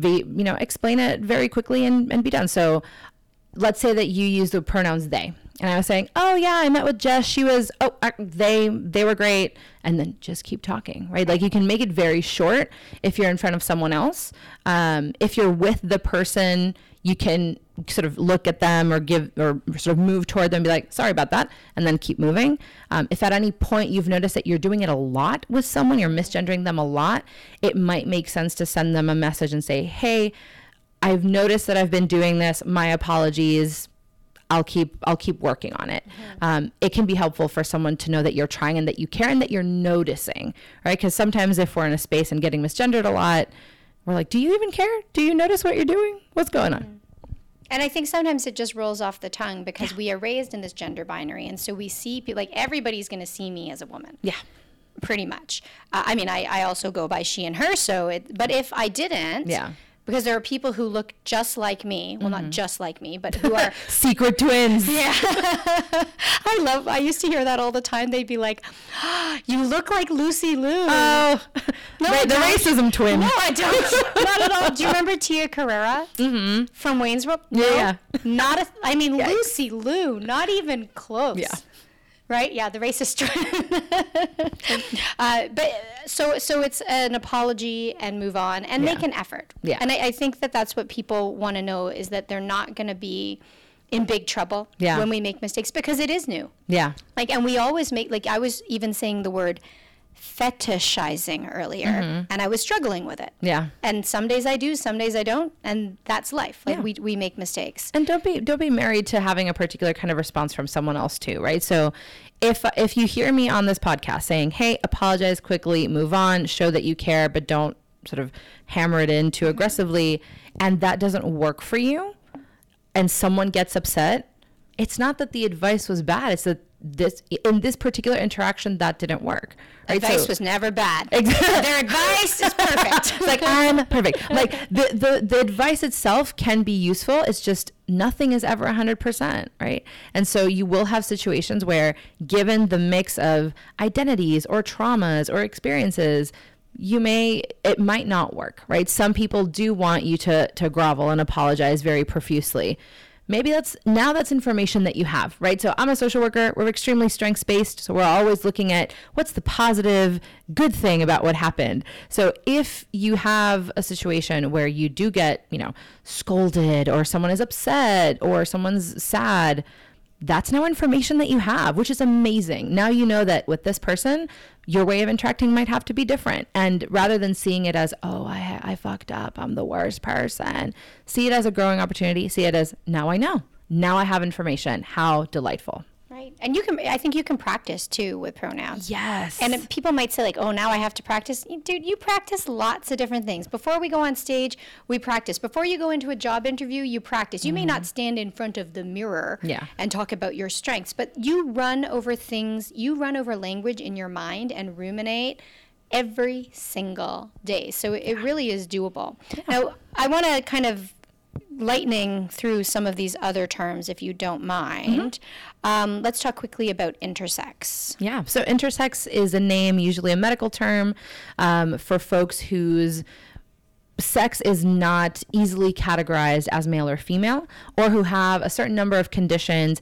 be you know explain it very quickly and, and be done. So let's say that you use the pronouns they. And i was saying oh yeah i met with jess. She was oh they they were great. And then just keep talking right? Like you can make it very short if you're in front of someone else. Um, if you're with the person you can sort of look at them or give or sort of move toward them and be like sorry about that and then keep moving. Um, if at any point you've noticed that you're doing it a lot with someone you're misgendering them a lot it might make sense to send them a message and say hey I've noticed that I've been doing this. My apologies. I'll keep I'll keep working on it. Um, it can be helpful for someone to know that you're trying and that you care and that you're noticing, right? Because sometimes if we're in a space and getting misgendered a lot, we're like, "Do you even care? Do you notice what you're doing? What's going on?"
And I think sometimes it just rolls off the tongue because we are raised in this gender binary, and so we see people like everybody's going to see me as a woman.
Yeah.
pretty much. Uh, I mean, I, I also go by she and her. So, it, but if I didn't,
Yeah.
Because there are people who look just like me. Well, not just like me, but who are. [laughs]
Secret twins.
yeah, [laughs] I love. I used to hear that all the time. They'd be like, [gasps] "You look like Lucy Liu."
Oh, [laughs]
No, I
the racism twin.
No, I don't. not at all. Do you remember Tia Carrere mm-hmm. from Wayne's World? No,
Yeah,
Not a. I mean, Lucy Liu. Not even close.
Yeah.
Right. Yeah. The racist [laughs] [laughs] uh, but so so it's an apology and move on and make an effort.
Yeah.
And I, I think that that's what people want to know is that they're not going to be in big trouble
Yeah.
when we make mistakes because it is new.
Yeah.
Like, and we always make, like, I was even saying the word fetishizing earlier, and I was struggling with it.
Mm-hmm. Yeah.
And some days I do, some days I don't, and that's life. Like, we, we make mistakes.
And don't be don't be married to having a particular kind of response from someone else too, right? So if if you hear me on this podcast saying, "Hey, apologize quickly, move on, show that you care, but don't sort of hammer it in too aggressively," and that doesn't work for you, and someone gets upset, it's not that the advice was bad, it's that this in this particular interaction that didn't work. Right?
Advice
So-
was never bad.
Exactly.
Their advice is perfect. [laughs]
like I'm perfect. [laughs] Like the, the the advice itself can be useful. It's just nothing is ever 100%, right? And so you will have situations where given the mix of identities or traumas or experiences, you may it might not work, right? Some people do want you to to grovel and apologize very profusely. Maybe that's now that's information that you have, right? So I'm a social worker. We're extremely strengths based. So we're always looking at what's the positive, good thing about what happened. So if you have a situation where you do get, you know, scolded or someone is upset or someone's sad, that's now information that you have, which is amazing. Now you know that with this person, your way of interacting might have to be different. And rather than seeing it as, oh, I, I fucked up, I'm the worst person, see it as a growing opportunity. See it as, now I know. Now I have information. How delightful.
Right. And you can, I think you can practice too with pronouns.
Yes.
And people might say, like, oh, now I have to practice. Dude, you practice lots of different things. Before we go on stage, we practice. Before you go into a job interview, you practice. You may not mm-hmm. stand in front of the mirror
Yeah.
and talk about your strengths, but you run over things, you run over language in your mind and ruminate every single day. So it really is doable. Now, I want to kind of lightning through some of these other terms if you don't mind. Um, let's talk quickly about intersex.
Yeah. So intersex is a name, usually a medical term, um, for folks whose sex is not easily categorized as male or female, or who have a certain number of conditions.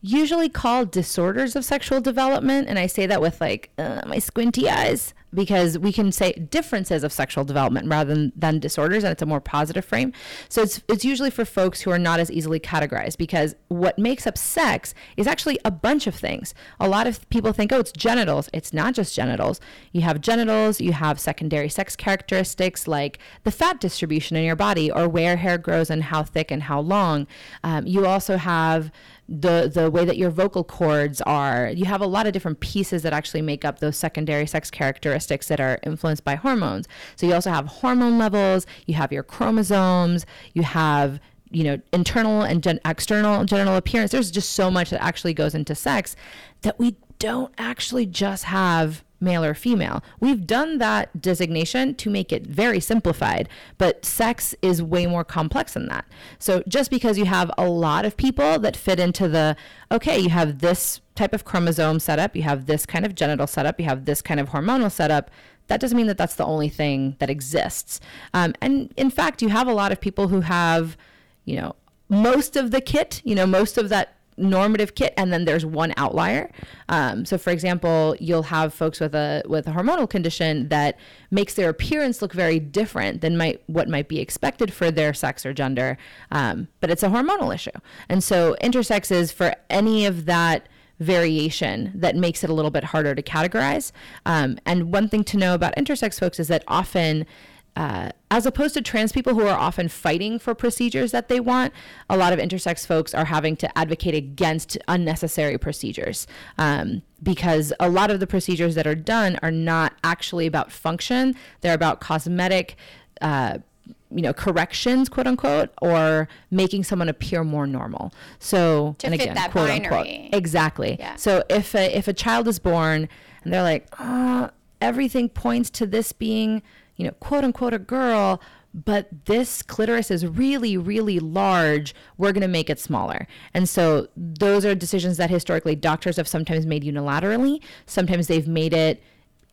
Usually called disorders of sexual development, and I say that with like uh, my squinty eyes because we can say differences of sexual development rather than, than disorders, and it's a more positive frame. So it's it's usually for folks who are not as easily categorized because what makes up sex is actually a bunch of things. A lot of people think, oh, it's genitals. It's not just genitals. You have genitals, you have secondary sex characteristics like the fat distribution in your body or where hair grows and how thick and how long. Um, you also have the the way that your vocal cords are. You have a lot of different pieces that actually make up those secondary sex characteristics that are influenced by hormones. So you also have hormone levels, you have your chromosomes, you have you know internal and gen- external genital appearance. There's just so much that actually goes into sex that we don't actually just have male or female. We've done that designation to make it very simplified, but sex is way more complex than that. So just because you have a lot of people that fit into the, okay, you have this type of chromosome setup, you have this kind of genital setup, you have this kind of hormonal setup, that doesn't mean that that's the only thing that exists. Um, and in fact, you have a lot of people who have, you know, most of the kit, you know, most of that normative kit and then there's one outlier. Um, so for example you'll have folks with a with a hormonal condition that makes their appearance look very different than might what might be expected for their sex or gender um, but it's a hormonal issue. And so intersex is for any of that variation that makes it a little bit harder to categorize. Um, and one thing to know about intersex folks is that often uh, as opposed to trans people who are often fighting for procedures that they want, a lot of intersex folks are having to advocate against unnecessary procedures um, because a lot of the procedures that are done are not actually about function; they're about cosmetic. Uh, you know corrections quote unquote or making someone appear more normal so
To
and
fit
again
that
quote
binary.
unquote exactly
Yeah.
so if a, if a child is born and they're like uh, everything points to this being you know quote unquote a girl but this clitoris is really really large. We're going to make it smaller. And so those are decisions that historically doctors have sometimes made unilaterally. Sometimes they've made it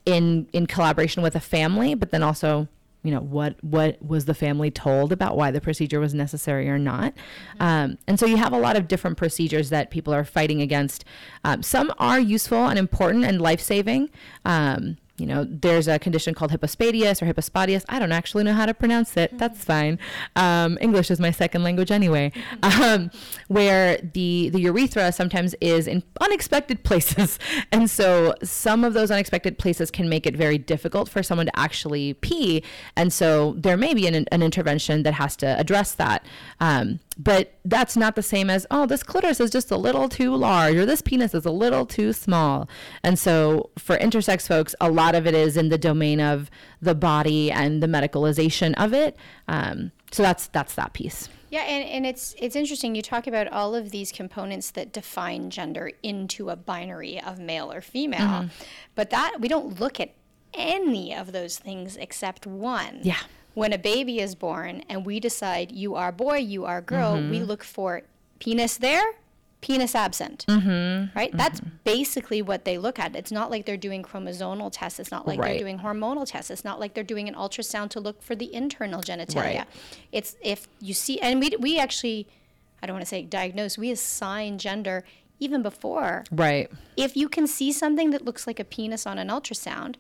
in in collaboration with a family but then also you know what what was the family told about why the procedure was necessary or not? Um, and so you have a lot of different procedures that people are fighting against. Um, some are useful and important and life-saving. Um, you know, there's a condition called hypospadias or hypospadias. I don't actually know how to pronounce it. That's fine. Um, English is my second language anyway. Um, where the the urethra sometimes is in unexpected places, [laughs] and so some of those unexpected places can make it very difficult for someone to actually pee. And so there may be an, an intervention that has to address that. Um, but that's not the same as oh this clitoris is just a little too large or this penis is a little too small and so for intersex folks a lot of it is in the domain of the body and the medicalization of it um, so that's that's that piece
Yeah, and, and it's it's interesting. You talk about all of these components that define gender into a binary of male or female,
Mm-hmm.
but that we don't look at any of those things except one.
Yeah.
When a baby is born and we decide you are boy, you are girl,
Mm-hmm.
we look for penis there, penis absent. Mm-hmm. Right? That's basically what they look at. It's not like they're doing chromosomal tests. It's not like
Right.
they're doing hormonal tests. It's not like they're doing an ultrasound to look for the internal genitalia.
Right.
It's if you see, and we we actually, I don't want to say diagnose. We assign gender even before.
right
If you can see something that looks like a penis on an ultrasound,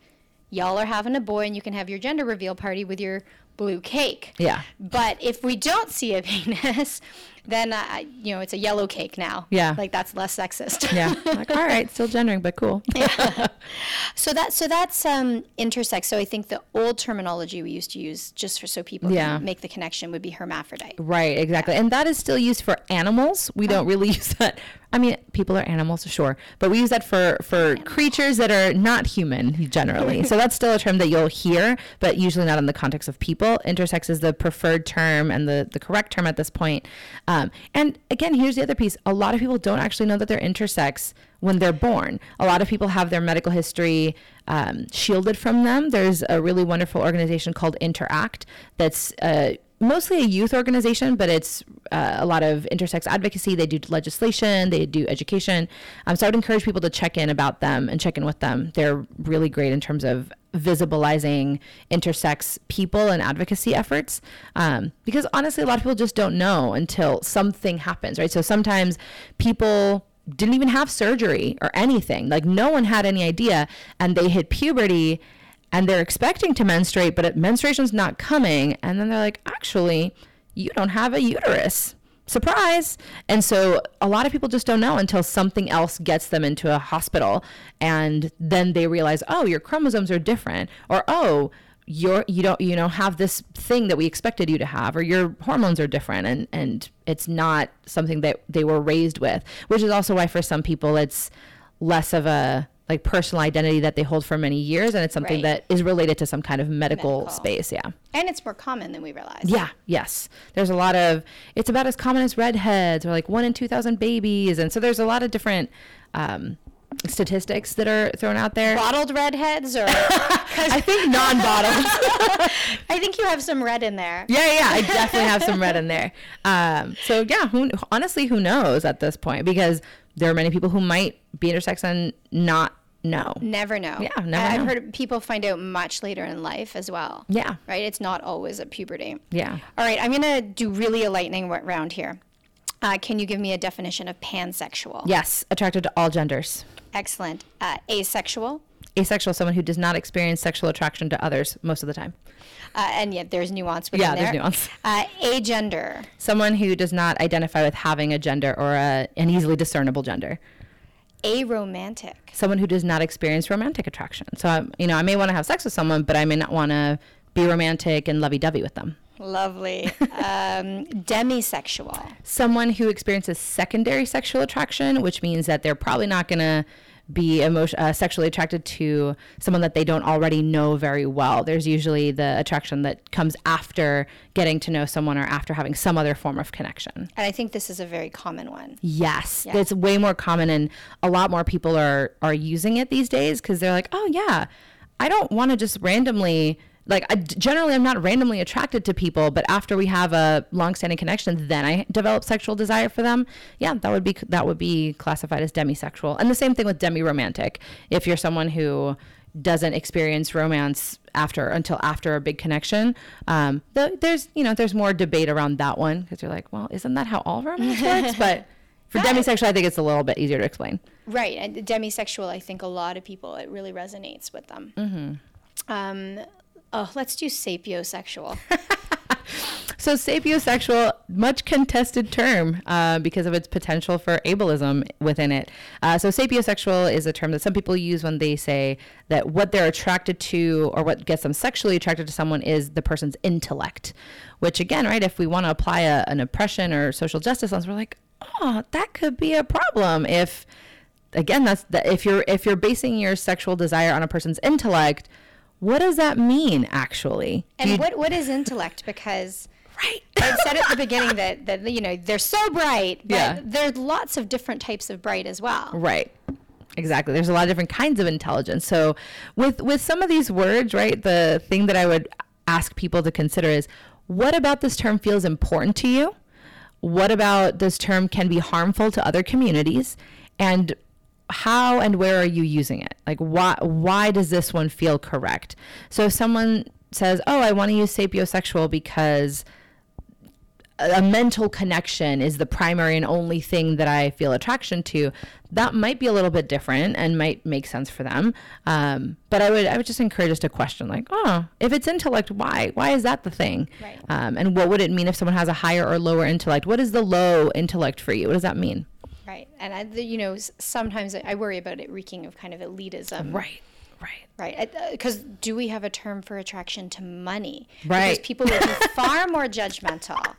y'all are having a boy, and you can have your gender reveal party with your blue cake.
Yeah.
But if we don't see a [laughs] penis, then uh, you know it's a yellow cake now.
Yeah.
Like that's less sexist.
Yeah. [laughs] like, all right, still gendering, but cool. yeah. [laughs]
So that so that's um, intersex. So I think the old terminology we used to use just for so people
Yeah.
can make the connection would be hermaphrodite.
Right, exactly. And that is still used for animals. We don't really use that. I mean, people are animals, sure, but we use that for for creatures that are not human generally. so that's still a term that you'll hear, but usually not in the context of people. Intersex is the preferred term and the the correct term at this point. Um, and again, here's the other piece: a lot of people don't actually know that they're intersex when they're born. A lot of people have their medical history um, shielded from them. There's a really wonderful organization called Interact that's uh, mostly a youth organization, but it's uh, a lot of intersex advocacy. They do legislation, they do education. Um, so I would encourage people to check in about them and check in with them. They're really great in terms of visibilizing intersex people and advocacy efforts. Um, because honestly, a lot of people just don't know until something happens, right? So sometimes people didn't even have surgery or anything. Like no one had any idea, and they hit puberty and they're expecting to menstruate, but menstruation's not coming. And then they're like, actually, you don't have a uterus. Surprise. And so a lot of people just don't know until something else gets them into a hospital. And then they realize, oh, your chromosomes are different. Or, oh, you're you don't you know have this thing that we expected you to have or your hormones are different and and it's not something that they were raised with which is also why for some people it's less of a like personal identity that they hold for many years and it's something
Right.
that is related to some kind of medical,
Medical.
space yeah
And it's more common than we realize.
yeah yes there's a lot of it's about as common as redheads or like one in 2000 babies and so there's a lot of different um, statistics that are thrown out there
Bottled redheads, or [laughs]
i think non-bottled [laughs]
I think you have some red in there.
Yeah, yeah, I definitely have some red in there. Um, so yeah, who, honestly, who knows at this point? Because there are many people who might be intersex and not know.
Never know.
Yeah, never
I've
know.
heard people find out much later in life as well.
Yeah.
Right? It's not always at puberty.
Yeah.
All right, I'm going to do really a lightning round here. Uh, can you give me a definition of pansexual?
Yes, attracted to all genders.
Excellent. Uh, asexual.
Asexual, someone who does not experience sexual attraction to others most of the time.
Uh, and yet there's nuance within
Yeah, there's
there.
nuance.
Uh, agender.
Someone who does not identify with having a gender or a, an easily discernible gender.
Aromantic.
Someone who does not experience romantic attraction. So, um, you know, I may want to have sex with someone, but I may not want to be romantic and lovey-dovey with them.
Lovely. [laughs] um, demisexual.
someone who experiences secondary sexual attraction, which means that they're probably not going to be emotion, uh, sexually attracted to someone that they don't already know very well. There's usually the attraction that comes after getting to know someone or after having some other form of connection.
And I think this is a very common one.
Yes, it's way more common, and a lot more people are are using it these days because they're like, oh yeah, I don't want to just randomly. Like I, generally, I'm not randomly attracted to people, but after we have a long-standing connection, then I develop sexual desire for them. Yeah, that would be that would be classified as demisexual, and the same thing with demi-romantic. If you're someone who doesn't experience romance after until after a big connection, um, the, there's you know there's more debate around that one because you're like, well, isn't that how all romance [laughs] works? But for demisexual, I think it's a little bit easier to explain.
Right. And demisexual, I think a lot of people, it really resonates with them. Mm-hmm. Um, oh, let's do sapiosexual. [laughs]
So sapiosexual, much contested term uh, because of its potential for ableism within it. Uh, so sapiosexual is a term that some people use when they say that what they're attracted to or what gets them sexually attracted to someone is the person's intellect. Which again, right, if we want to apply a, an oppression or social justice lens, we're like, oh, that could be a problem if again that's the, if you're if you're basing your sexual desire on a person's intellect what does that mean actually
And
you-
what, what is intellect? Because [laughs]
right
I said at the beginning that, that, you know, they're so bright, but
Yeah.
there's lots of different types of bright as well.
Right. Exactly. There's a lot of different kinds of intelligence. So with with some of these words, right, the thing that I would ask people to consider is what about this term feels important to you? What about this term can be harmful to other communities? And how and where are you using it? Like why why does this one feel correct? So if someone says, "Oh, I want to use sapiosexual because a mental connection is the primary and only thing that I feel attraction to, that might be a little bit different and might make sense for them. Um, but I would I would just encourage us to question like, oh, if it's intellect, why? Why is that the thing?
Right.
Um, and what would it mean if someone has a higher or lower intellect? What is the low intellect for you? What does that mean?
Right. And, I, the, you know, sometimes I worry about it reeking of kind of elitism.
Right. Right.
Right. Because do we have a term for attraction to money?
Right.
Because people would be far more judgmental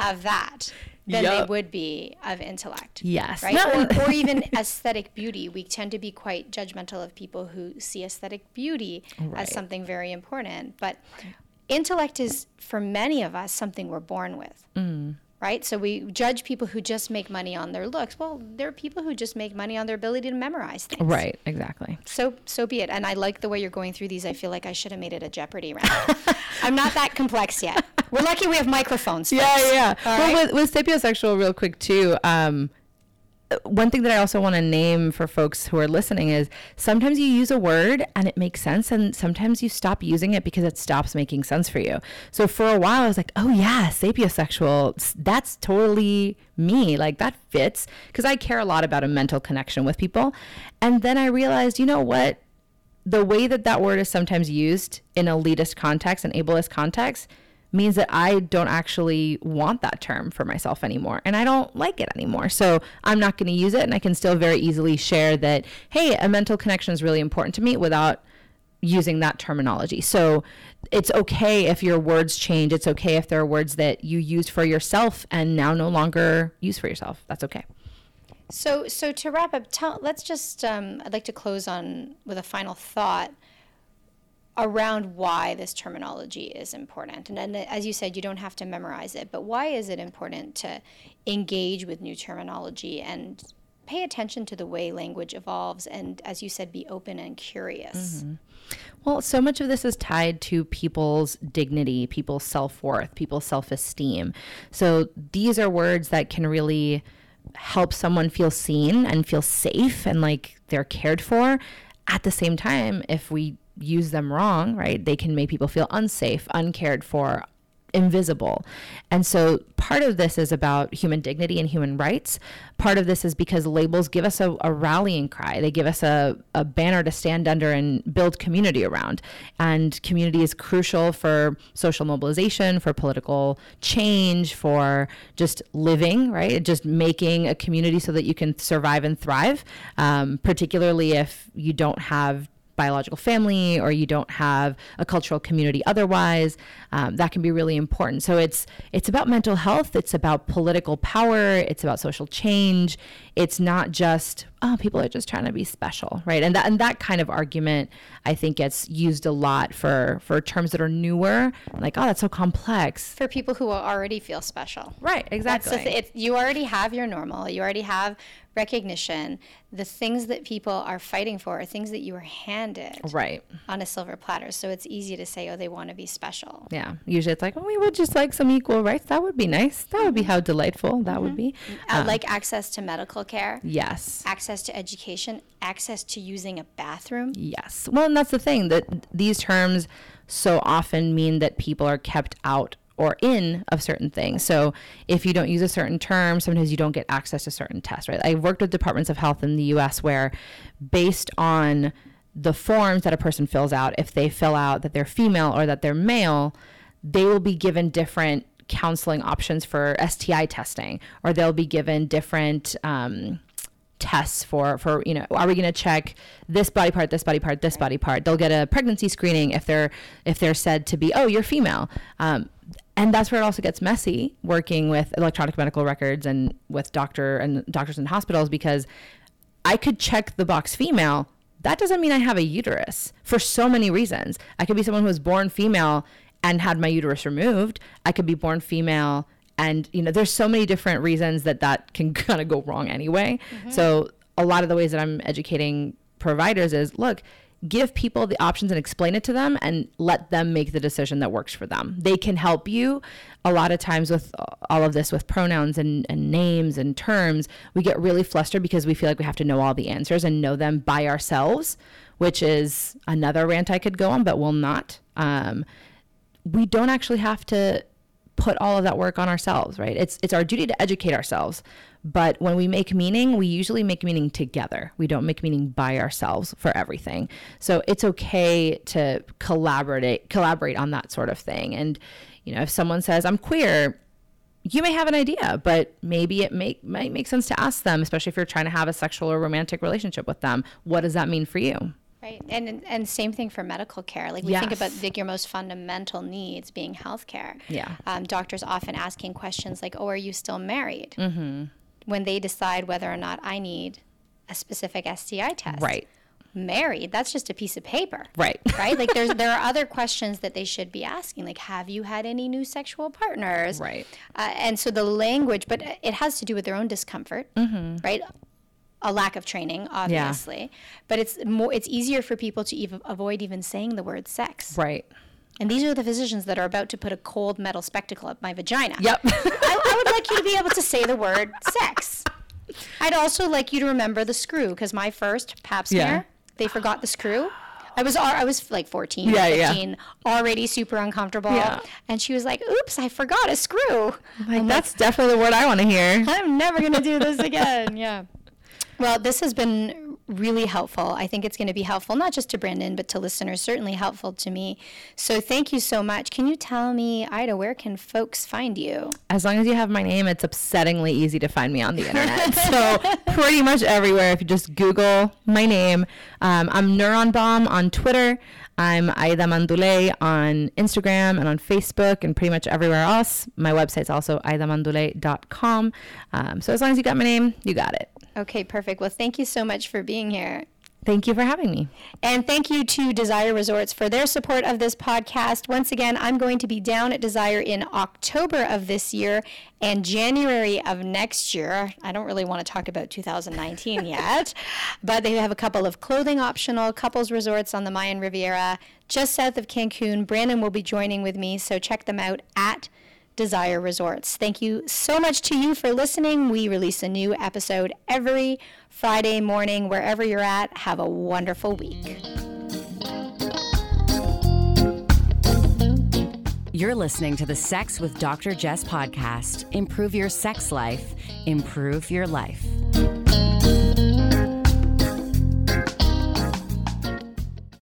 of that than they would be of intellect.
Yes.
Right. Or, [laughs] or even aesthetic beauty. We tend to be quite judgmental of people who see aesthetic beauty
Right.
as something very important. But intellect is, for many of us, something we're born with.
Mm.
Right? So we judge people who just make money on their looks. Well, there are people who just make money on their ability to memorize things.
Right. Exactly.
So so be it. And I like the way you're going through these. I feel like I should have made it a Jeopardy round. [laughs] I'm not that complex yet. We're lucky we have microphones.
Yeah, yeah.
All
well,
right?
with, with sapiosexual, real quick too. Um, one thing that I also want to name for folks who are listening is sometimes you use a word and it makes sense, and sometimes you stop using it because it stops making sense for you. So for a while, I was like, oh yeah, sapiosexual, that's totally me. Like that fits because I care a lot about a mental connection with people. And then I realized, you know what? the way that that word is sometimes used in elitist context and ableist context means that I don't actually want that term for myself anymore and I don't like it anymore. So I'm not going to use it and I can still very easily share that hey, a mental connection is really important to me without using that terminology. So it's okay if your words change. It's okay if there are words that you used for yourself and now no longer use for yourself. That's okay.
So so to wrap up, tell, let's just. Um, I'd like to close on with a final thought around why this terminology is important. And then, as you said, you don't have to memorize it, but why is it important to engage with new terminology and pay attention to the way language evolves and, as you said, be open and curious? Mm-hmm.
Well, so much of this is tied to people's dignity, people's self worth, people's self esteem. So these are words that can really help someone feel seen and feel safe and like they're cared for. At the same time, if we use them wrong, right, they can make people feel unsafe, uncared for, invisible. And so part of this is about human dignity and human rights. Part of this is because labels give us a, a rallying cry. They give us a, a banner to stand under and build community around. And community is crucial for social mobilization, for political change, for just living, right? Just making a community so that you can survive and thrive, um, particularly if you don't have biological family or you don't have a cultural community otherwise um, that can be really important. So it's it's about mental health it's about political power it's about social change it's not just oh people are just trying to be special right and that and that kind of argument i think gets used a lot for for terms that are newer like oh that's so complex
For people who already feel special.
right exactly
th- it, you already have your normal. You already have recognition. The things that people are fighting for are things that you were handed
right
on a silver platter. So it's easy to say, oh, they want to be special.
yeah usually it's like oh we would just like some equal rights that would be nice that would be mm-hmm. how delightful that would mm-hmm. be
uh, uh, like access to medical care,
yes
access to education, access to using a bathroom.
Yes. Well, and that's the thing that these terms so often mean that people are kept out or in of certain things. So if you don't use a certain term, sometimes you don't get access to certain tests, right? I've worked with departments of health in the US where based on the forms that a person fills out, if they fill out that they're female or that they're male, they will be given different counseling options for STI testing, or they'll be given different um, tests for for you know are we going to check this body part this body part this body part they'll get a pregnancy screening if they're if they're said to be oh you're female um, and that's where it also gets messy working with electronic medical records and with doctor and doctors in hospitals because I could check the box female. That doesn't mean I have a uterus for so many reasons. I could be someone who was born female and had my uterus removed. I could be born female and you know there's so many different reasons that that can [laughs] kind of go wrong anyway. So a lot of the ways that I'm educating providers is look, give people the options and explain it to them and let them make the decision that works for them. They can help you. A lot of times with all of this with pronouns and, and names and terms, we get really flustered because we feel like we have to know all the answers and know them by ourselves, which is another rant I could go on, but will not. Um, we don't actually have to put all of that work on ourselves, right? It's it's our duty to educate ourselves. But when we make meaning, we usually make meaning together. We don't make meaning by ourselves for everything. So it's okay to collaborate collaborate on that sort of thing. And you know, if someone says I'm queer, you may have an idea, but maybe it make, might make sense to ask them, especially if you're trying to have a sexual or romantic relationship with them. What does that mean for you?
Right, and and same thing for medical care. Like we
Yes.
think about like your most fundamental needs being healthcare.
Yeah.
um, doctors often asking questions like, "Oh, are you still married?" Mm-hmm. When they decide whether or not I need a specific STI test.
Right.
Married, that's just a piece of paper.
Right. [laughs]
Right. Like there's there are [laughs] other questions that they should be asking, like, "Have you had any new sexual partners?"
Right.
Uh, and so the language, but it has to do with their own discomfort,
Mm-hmm.
right? A lack of training, obviously, but it's more. It's easier for people to even avoid even saying the word sex.
Right.
And these are the physicians that are about to put a cold metal spectacle up my vagina.
Yep.
I, I would like you to be able to say the word sex. I'd also like you to remember the screw because my first pap smear,
Yeah.
they forgot the screw. I was I was like 14,
Yeah, yeah.
15, already super uncomfortable.
Yeah.
And she was like, "Oops, I forgot a screw."
Oh like, that's definitely the word I want to hear.
I'm never going to do this again. [laughs] yeah. Well, this has been really helpful. I think it's going to be helpful not just to Brandon, but to listeners, certainly helpful to me. So thank you so much. Can you tell me, Aida, where can folks find you?
As long as you have my name, it's upsettingly easy to find me on the [laughs] internet. so pretty much everywhere. If you just Google my name, um, I'm Neuron Bomb on Twitter. I'm Aida Manduley on Instagram and on Facebook and pretty much everywhere else. My website's also aidamanduley.com. Um, so as long as you got my name, you got it.
Okay, perfect. Well, thank you so much for being here.
Thank you for having me.
And thank you to Desire Resorts for their support of this podcast. Once again, I'm going to be down at Desire in October of this year and January of next year. I don't really want to talk about 2019 [laughs] yet, but they have a couple of clothing optional couples resorts on the Mayan Riviera just south of Cancun. Brandon will be joining with me, so check them out at Desire Resorts. Thank you so much to you for listening. We release a new episode every Friday morning, wherever you're at. Have a wonderful week.
You're listening to the Sex with Dr. Jess podcast. Improve your sex life, improve your life.